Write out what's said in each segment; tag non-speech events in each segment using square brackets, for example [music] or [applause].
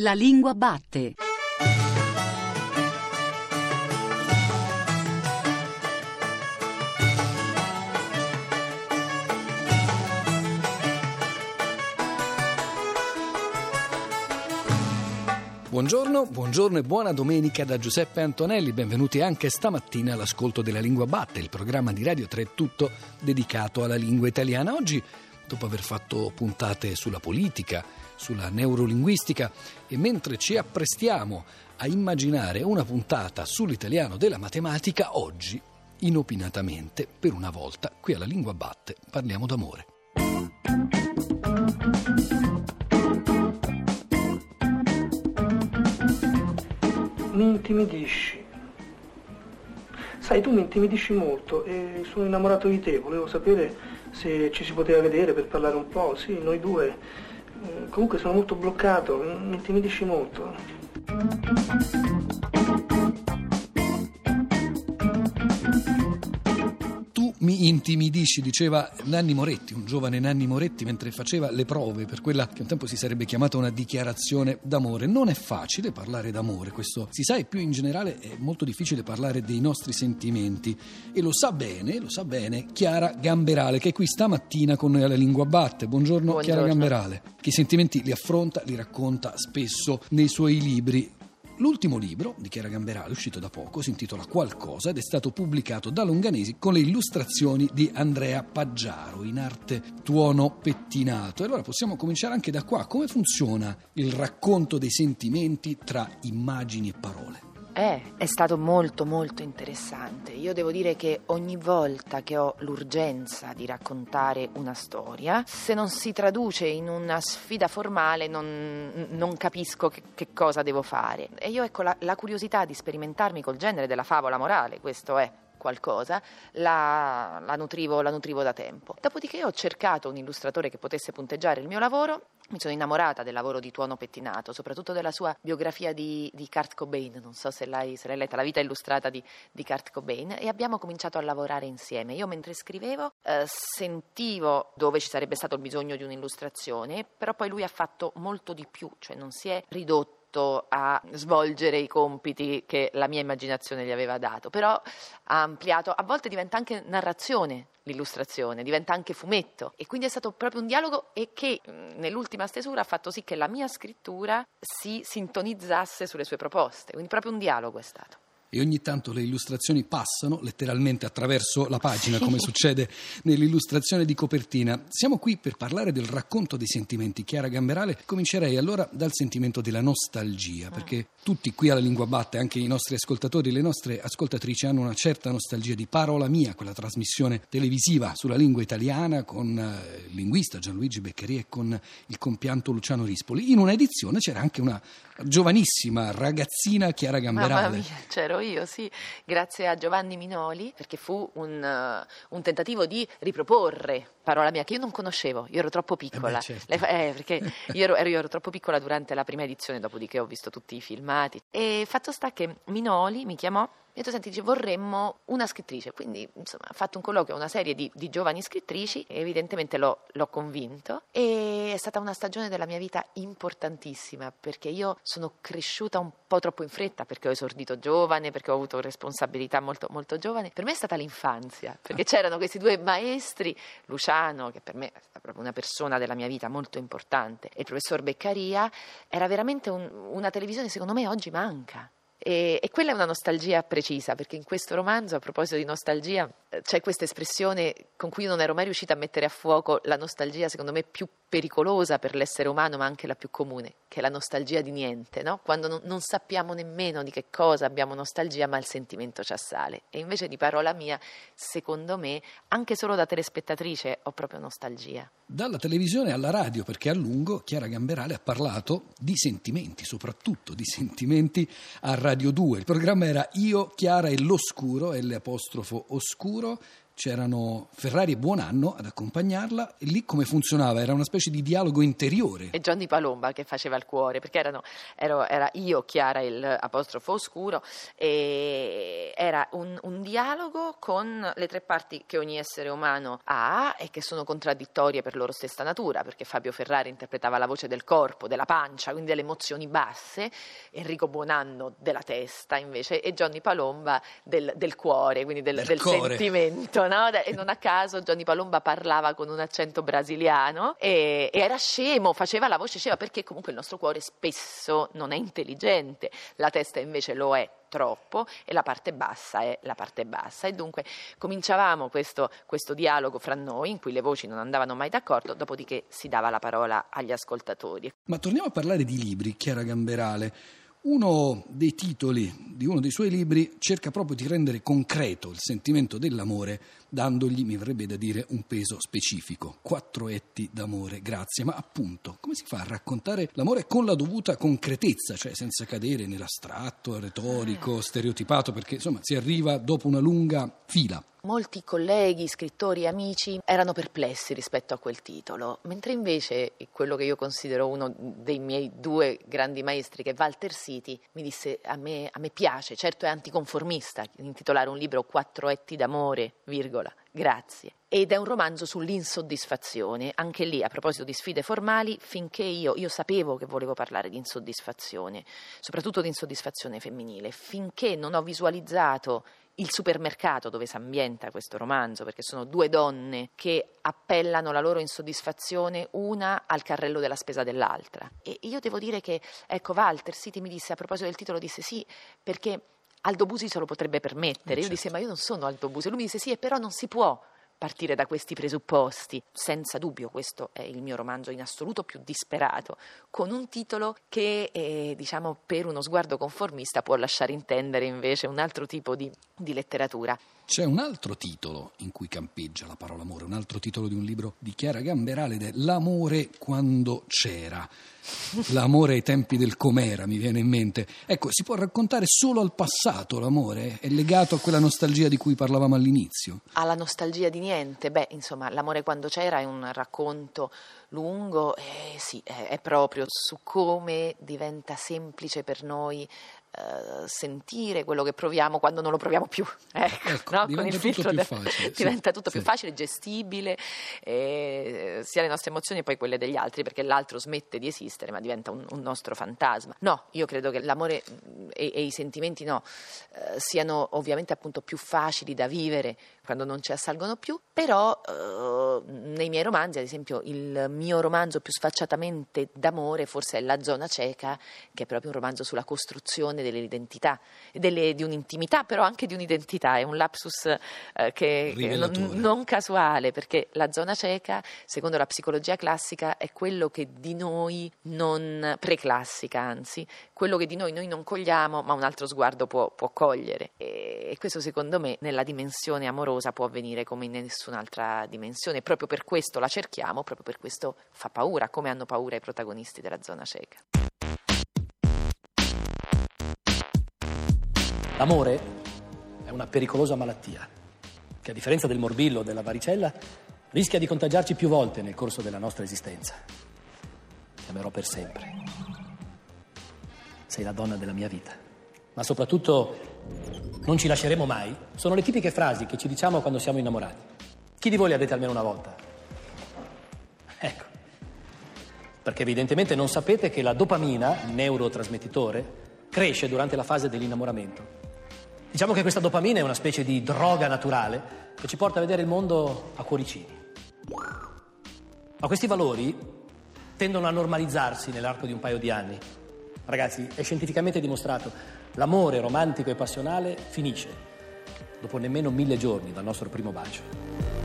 La lingua batte. Buongiorno, buongiorno e buona domenica da Giuseppe Antonelli. Benvenuti anche stamattina all'ascolto della Lingua Batte, il programma di Radio 3 tutto dedicato alla lingua italiana. Oggi, dopo aver fatto puntate sulla politica, sulla neurolinguistica e mentre ci apprestiamo a immaginare una puntata sull'italiano della matematica, oggi, inopinatamente, per una volta, qui alla Lingua Batte, parliamo d'amore. Mi intimidisci. Sai, tu mi intimidisci molto e sono innamorato di te. Volevo sapere se ci si poteva vedere per parlare un po'. Sì, noi due. Eh, Comunque sono molto bloccato, mi intimidisci molto. Mi intimidisci, diceva Nanni Moretti, un giovane Nanni Moretti, mentre faceva le prove per quella che un tempo si sarebbe chiamata una dichiarazione d'amore. Non è facile parlare d'amore, questo si sa, e più in generale è molto difficile parlare dei nostri sentimenti. E lo sa bene, lo sa bene Chiara Gamberale, che è qui stamattina con noi alla Lingua Batte. Buongiorno, Chiara Buongiorno. Gamberale, che i sentimenti li affronta, li racconta spesso nei suoi libri. L'ultimo libro di Chiara Gamberale, uscito da poco, si intitola Qualcosa ed è stato pubblicato da Longanesi con le illustrazioni di Andrea Paggiaro in arte tuono pettinato. E allora possiamo cominciare anche da qua. Come funziona il racconto dei sentimenti tra immagini e parole? Eh, è stato molto molto interessante. Io devo dire che ogni volta che ho l'urgenza di raccontare una storia, se non si traduce in una sfida formale non, non capisco che, che cosa devo fare. E io ecco la, la curiosità di sperimentarmi col genere della favola morale, questo è qualcosa, la, la nutrivo, la nutrivo da tempo. Dopodiché ho cercato un illustratore che potesse punteggiare il mio lavoro, mi sono innamorata del lavoro di Tuono Pettinato, soprattutto della sua biografia di, di Kurt Cobain, non so se l'hai, se l'hai letta, la vita illustrata di, di Kurt Cobain, e abbiamo cominciato a lavorare insieme. Io mentre scrivevo eh, sentivo dove ci sarebbe stato il bisogno di un'illustrazione, però poi lui ha fatto molto di più, cioè non si è ridotto a svolgere i compiti che la mia immaginazione gli aveva dato, però ha ampliato, a volte diventa anche narrazione l'illustrazione, diventa anche fumetto e quindi è stato proprio un dialogo e che mh, nell'ultima stesura ha fatto sì che la mia scrittura si sintonizzasse sulle sue proposte, quindi proprio un dialogo è stato. E ogni tanto le illustrazioni passano letteralmente attraverso la pagina, come succede nell'illustrazione di copertina. Siamo qui per parlare del racconto dei sentimenti. Chiara Gamberale, comincerei allora dal sentimento della nostalgia, perché tutti qui alla Lingua Batte, anche i nostri ascoltatori, le nostre ascoltatrici hanno una certa nostalgia di Parola Mia, quella trasmissione televisiva sulla lingua italiana con eh, il linguista Gianluigi Beccheria e con il compianto Luciano Rispoli. In una edizione c'era anche una giovanissima ragazzina Chiara Gamberale. Mamma mia, c'ero io, sì, grazie a Giovanni Minoli, perché fu un, eh, un tentativo di riproporre parola mia che io non conoscevo, io ero troppo piccola. Eh certo. Eh, perché io ero, ero- io ero troppo piccola durante la prima edizione, dopodiché ho visto tutti i filmati. E fatto sta che Minoli mi chiamò detto, senti, dice, vorremmo una scrittrice. Quindi, insomma, ha fatto un colloquio a una serie di, di giovani scrittrici e evidentemente l'ho, l'ho convinto. E è stata una stagione della mia vita importantissima perché io sono cresciuta un po' troppo in fretta perché ho esordito giovane, perché ho avuto responsabilità molto, molto giovane. Per me è stata l'infanzia, perché c'erano questi due maestri, Luciano, che per me è stata proprio una persona della mia vita molto importante, e il professor Beccaria, era veramente un- una televisione, secondo me, oggi manca. E, e quella è una nostalgia precisa, perché in questo romanzo, a proposito di nostalgia, eh, c'è questa espressione con cui io non ero mai riuscita a mettere a fuoco la nostalgia, secondo me, più pericolosa per l'essere umano, ma anche la più comune, che è la nostalgia di niente, no? Quando non, non sappiamo nemmeno di che cosa abbiamo nostalgia, ma il sentimento ci assale. E invece di parola mia, secondo me, anche solo da telespettatrice ho proprio nostalgia. Dalla televisione alla radio, perché a lungo Chiara Gamberale ha parlato di sentimenti, soprattutto di sentimenti a Radio 2. Il programma era Io, Chiara e l'Oscuro, L Oscuro. C'erano Ferrari e Buonanno ad accompagnarla e lì come funzionava? Era una specie di dialogo interiore. E Johnny Palomba che faceva il cuore, perché erano, ero, era io, Chiara, il apostrofo oscuro, e era un, un dialogo con le tre parti che ogni essere umano ha e che sono contraddittorie per loro stessa natura, perché Fabio Ferrari interpretava la voce del corpo, della pancia, quindi delle emozioni basse, Enrico Buonanno della testa invece e Johnny Palomba del, del cuore, quindi del, del, del sentimento. No? E non a caso Johnny Palomba parlava con un accento brasiliano e, e, era scemo, faceva la voce scema perché comunque il nostro cuore spesso non è intelligente, la testa invece lo è troppo e la parte bassa è la parte bassa e dunque cominciavamo questo, questo dialogo fra noi in cui le voci non andavano mai d'accordo, dopodiché si dava la parola agli ascoltatori. Ma torniamo a parlare di libri, Chiara Gamberale. Uno dei titoli di uno dei suoi libri cerca proprio di rendere concreto il sentimento dell'amore, dandogli, mi verrebbe da dire, un peso specifico. Quattro etti d'amore, grazie. Ma appunto, come si fa a raccontare l'amore con la dovuta concretezza, cioè senza cadere nell'astratto, retorico, eh. stereotipato, perché insomma si arriva dopo una lunga fila. Molti colleghi, scrittori amici erano perplessi rispetto a quel titolo, mentre invece quello che io considero uno dei miei due grandi maestri, che è Walter City, mi disse a me, a me piace, certo è anticonformista intitolare un libro Quattro etti d'amore, virgola, grazie. Ed è un romanzo sull'insoddisfazione, anche lì a proposito di sfide formali, finché io, io sapevo che volevo parlare di insoddisfazione, soprattutto di insoddisfazione femminile, finché non ho visualizzato il supermercato dove si ambienta questo romanzo, perché sono due donne che appellano la loro insoddisfazione una al carrello della spesa dell'altra. E io devo dire che, ecco, Walter City mi disse a proposito del titolo, disse sì, perché Aldo Busi se lo potrebbe permettere. Io certo. dissi, ma io non sono Aldo Busi. Lui mi disse, sì, però non si può partire da questi presupposti. Senza dubbio questo è il mio romanzo in assoluto più disperato, con un titolo che eh, diciamo per uno sguardo conformista può lasciare intendere invece un altro tipo di, di letteratura. C'è un altro titolo in cui campeggia la parola amore, un altro titolo di un libro di Chiara Gamberale ed è L'amore quando c'era. L'amore ai tempi del com'era mi viene in mente. Ecco, si può raccontare solo al passato l'amore? È legato a quella nostalgia di cui parlavamo all'inizio? Alla nostalgia di niente? Beh, insomma, l'amore quando c'era è un racconto lungo, eh, sì, è, è proprio su come diventa semplice per noi Uh, sentire quello che proviamo quando non lo proviamo più. [laughs] Ecco, ecco, no? Con il filtro del... facile, [laughs] diventa tutto sì. più facile, gestibile, eh, sia le nostre emozioni e poi quelle degli altri, perché l'altro smette di esistere, ma diventa un, un nostro fantasma. No, io credo che l'amore mm, e, e i sentimenti no, uh, siano ovviamente appunto più facili da vivere quando non ci assalgono più, però uh, nei miei romanzi, ad esempio, il mio romanzo più sfacciatamente d'amore forse è La zona cieca, che è proprio un romanzo sulla costruzione dell'identità, delle, di un'intimità, però anche di un'identità. È un lapsus uh, che non, non casuale, perché la zona cieca, secondo la psicologia classica, è quello che di noi non, preclassica anzi, quello che di noi noi non cogliamo, ma un altro sguardo può, può cogliere. E, e questo secondo me nella dimensione amorosa cosa può avvenire come in nessun'altra dimensione. Proprio per questo la cerchiamo, proprio per questo fa paura, come hanno paura i protagonisti della zona cieca. L'amore è una pericolosa malattia che a differenza del morbillo o della varicella rischia di contagiarci più volte nel corso della nostra esistenza. Ti amerò per sempre. Sei la donna della mia vita. Ma soprattutto non ci lasceremo mai, sono le tipiche frasi che ci diciamo quando siamo innamorati. Chi di voi le avete almeno una volta? Ecco, perché evidentemente non sapete che la dopamina, neurotrasmettitore, cresce durante la fase dell'innamoramento. Diciamo che questa dopamina è una specie di droga naturale che ci porta a vedere il mondo a cuoricini. Ma questi valori tendono a normalizzarsi nell'arco di un paio di anni. Ragazzi, è scientificamente dimostrato L'amore romantico e passionale finisce dopo nemmeno mille giorni dal nostro primo bacio.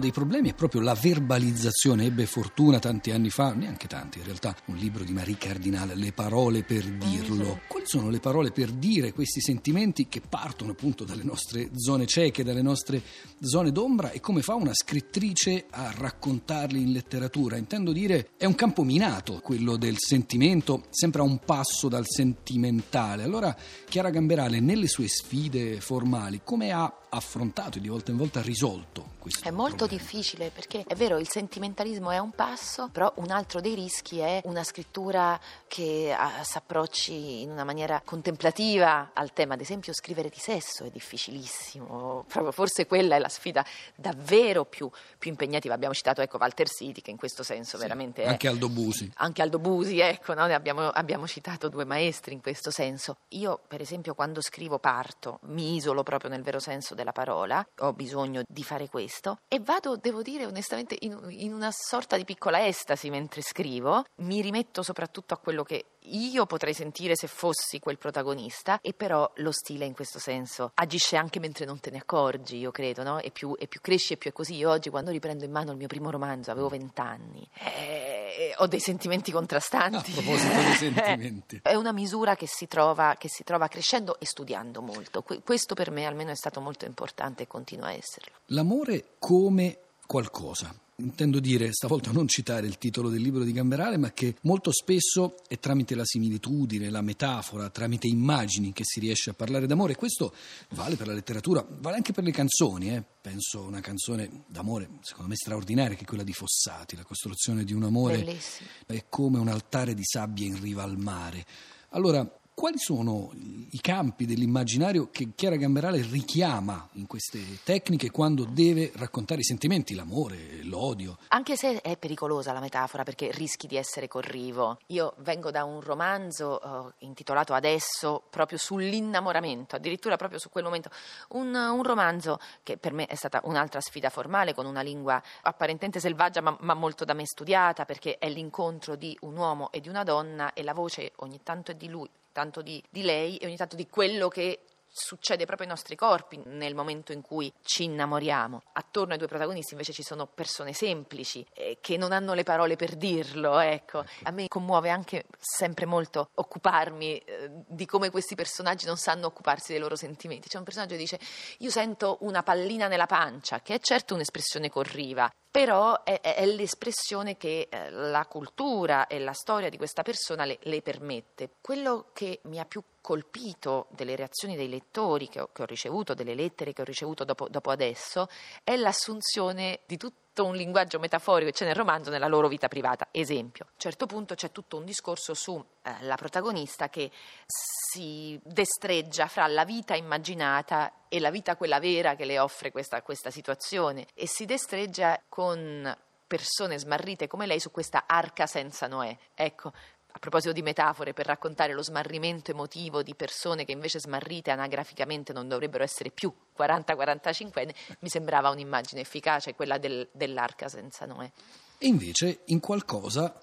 Dei problemi è proprio la verbalizzazione. Ebbe fortuna tanti anni fa, neanche tanti in realtà, un libro di Marie Cardinale, Le parole per dirlo. Quali sono le parole per dire questi sentimenti che partono appunto dalle nostre zone cieche, dalle nostre zone d'ombra e come fa una scrittrice a raccontarli in letteratura? Intendo dire, è un campo minato quello del sentimento, sempre a un passo dal sentimentale. Allora, Chiara Gamberale, nelle sue sfide formali, come ha affrontato e di volta in volta risolto questo È molto problema? difficile perché è vero, il sentimentalismo è un passo, però un altro dei rischi è una scrittura che ah, si approcci in una maniera contemplativa al tema. Ad esempio, scrivere di sesso è difficilissimo, proprio forse quella è la sfida davvero più, più impegnativa. Abbiamo citato ecco, Walter City, che in questo senso Sì, veramente è Anche Aldo Busi. anche Aldo Busi, ecco, no? Ne abbiamo, abbiamo citato due maestri in questo senso. Io, per esempio, quando scrivo parto, mi isolo proprio nel vero senso della parola, ho bisogno di fare questo e vado, devo dire onestamente, in, in una sorta di piccola estasi mentre scrivo, mi rimetto soprattutto a quello che io potrei sentire se fossi quel protagonista e però lo stile in questo senso agisce anche mentre non te ne accorgi, io credo, no? E più, e più cresci e più è così. Io oggi quando riprendo in mano il mio primo romanzo, avevo vent'anni, eh, ho dei sentimenti contrastanti. A proposito dei [laughs] sentimenti. È una misura che si trova, che si trova crescendo e studiando molto. Que- questo per me almeno è stato molto importante e continua a esserlo. L'amore come qualcosa. Intendo dire, stavolta non citare il titolo del libro di Gamberale, ma che molto spesso è tramite la similitudine, la metafora, tramite immagini che si riesce a parlare d'amore. Questo vale per la letteratura, vale anche per le canzoni. eh. Penso a una canzone d'amore, secondo me straordinaria, che è quella di Fossati, la costruzione di un amore Bellissimo. è come un altare di sabbia in riva al mare. Allora, quali sono i campi dell'immaginario che Chiara Gamberale richiama in queste tecniche quando deve raccontare i sentimenti, l'amore, l'odio? Anche se è pericolosa la metafora perché rischi di essere corrivo. Io vengo da un romanzo eh, intitolato Adesso proprio sull'innamoramento, addirittura proprio su quel momento. Un, un romanzo che per me è stata un'altra sfida formale con una lingua apparentemente selvaggia ma, ma molto da me studiata perché è l'incontro di un uomo e di una donna e la voce ogni tanto è di lui, tanto di, di lei e ogni tanto di quello che succede proprio ai nostri corpi nel momento in cui ci innamoriamo. Attorno ai due protagonisti invece ci sono persone semplici eh, che non hanno le parole per dirlo, ecco. A me commuove anche sempre molto occuparmi eh, di come questi personaggi non sanno occuparsi dei loro sentimenti. C'è un personaggio che dice "Io sento una pallina nella pancia", che è certo un'espressione corriva, però è, è- l'espressione che eh, la cultura e la storia di questa persona le, le permette. Quello che mi ha più colpito delle reazioni dei lettori che ho, che ho ricevuto, delle lettere che ho ricevuto dopo, dopo adesso, è l'assunzione di tutto un linguaggio metaforico che c'è nel romanzo nella loro vita privata. Esempio, a un certo punto c'è tutto un discorso sulla protagonista che si destreggia fra la vita immaginata e la vita quella vera che le offre questa, questa situazione e si destreggia con persone smarrite come lei su questa arca senza Noè. Ecco, a proposito di metafore, per raccontare lo smarrimento emotivo di persone che invece smarrite anagraficamente non dovrebbero essere più 40-45 anni, mi sembrava un'immagine efficace quella del- dell'arca senza Noè. E invece in qualcosa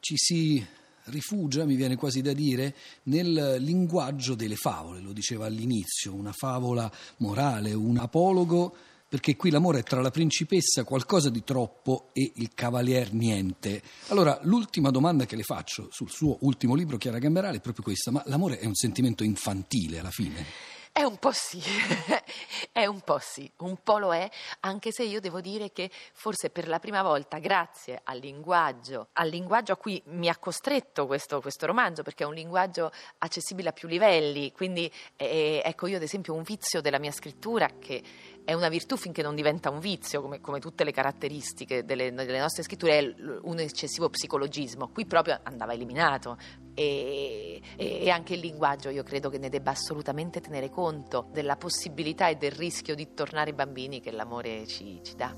ci si rifugia, mi viene quasi da dire, nel linguaggio delle favole, lo diceva all'inizio, una favola morale, un apologo, perché qui l'amore è tra la principessa qualcosa di troppo e il cavalier niente. Allora, l'ultima domanda che le faccio sul suo ultimo libro, Chiara Gamberale, è proprio questa, ma l'amore è un sentimento infantile alla fine? È un po' sì, [laughs] è un po' sì, un po' lo è, anche se io devo dire che forse per la prima volta, grazie al linguaggio, al linguaggio a cui mi ha costretto questo, questo romanzo, perché è un linguaggio accessibile a più livelli, quindi eh, ecco io ad esempio un vizio della mia scrittura che è una virtù finché non diventa un vizio, come, come tutte le caratteristiche delle, delle nostre scritture, è un eccessivo psicologismo. Qui proprio andava eliminato e, e- anche il linguaggio io credo che ne debba assolutamente tenere conto della possibilità e del rischio di tornare bambini che l'amore ci, ci dà.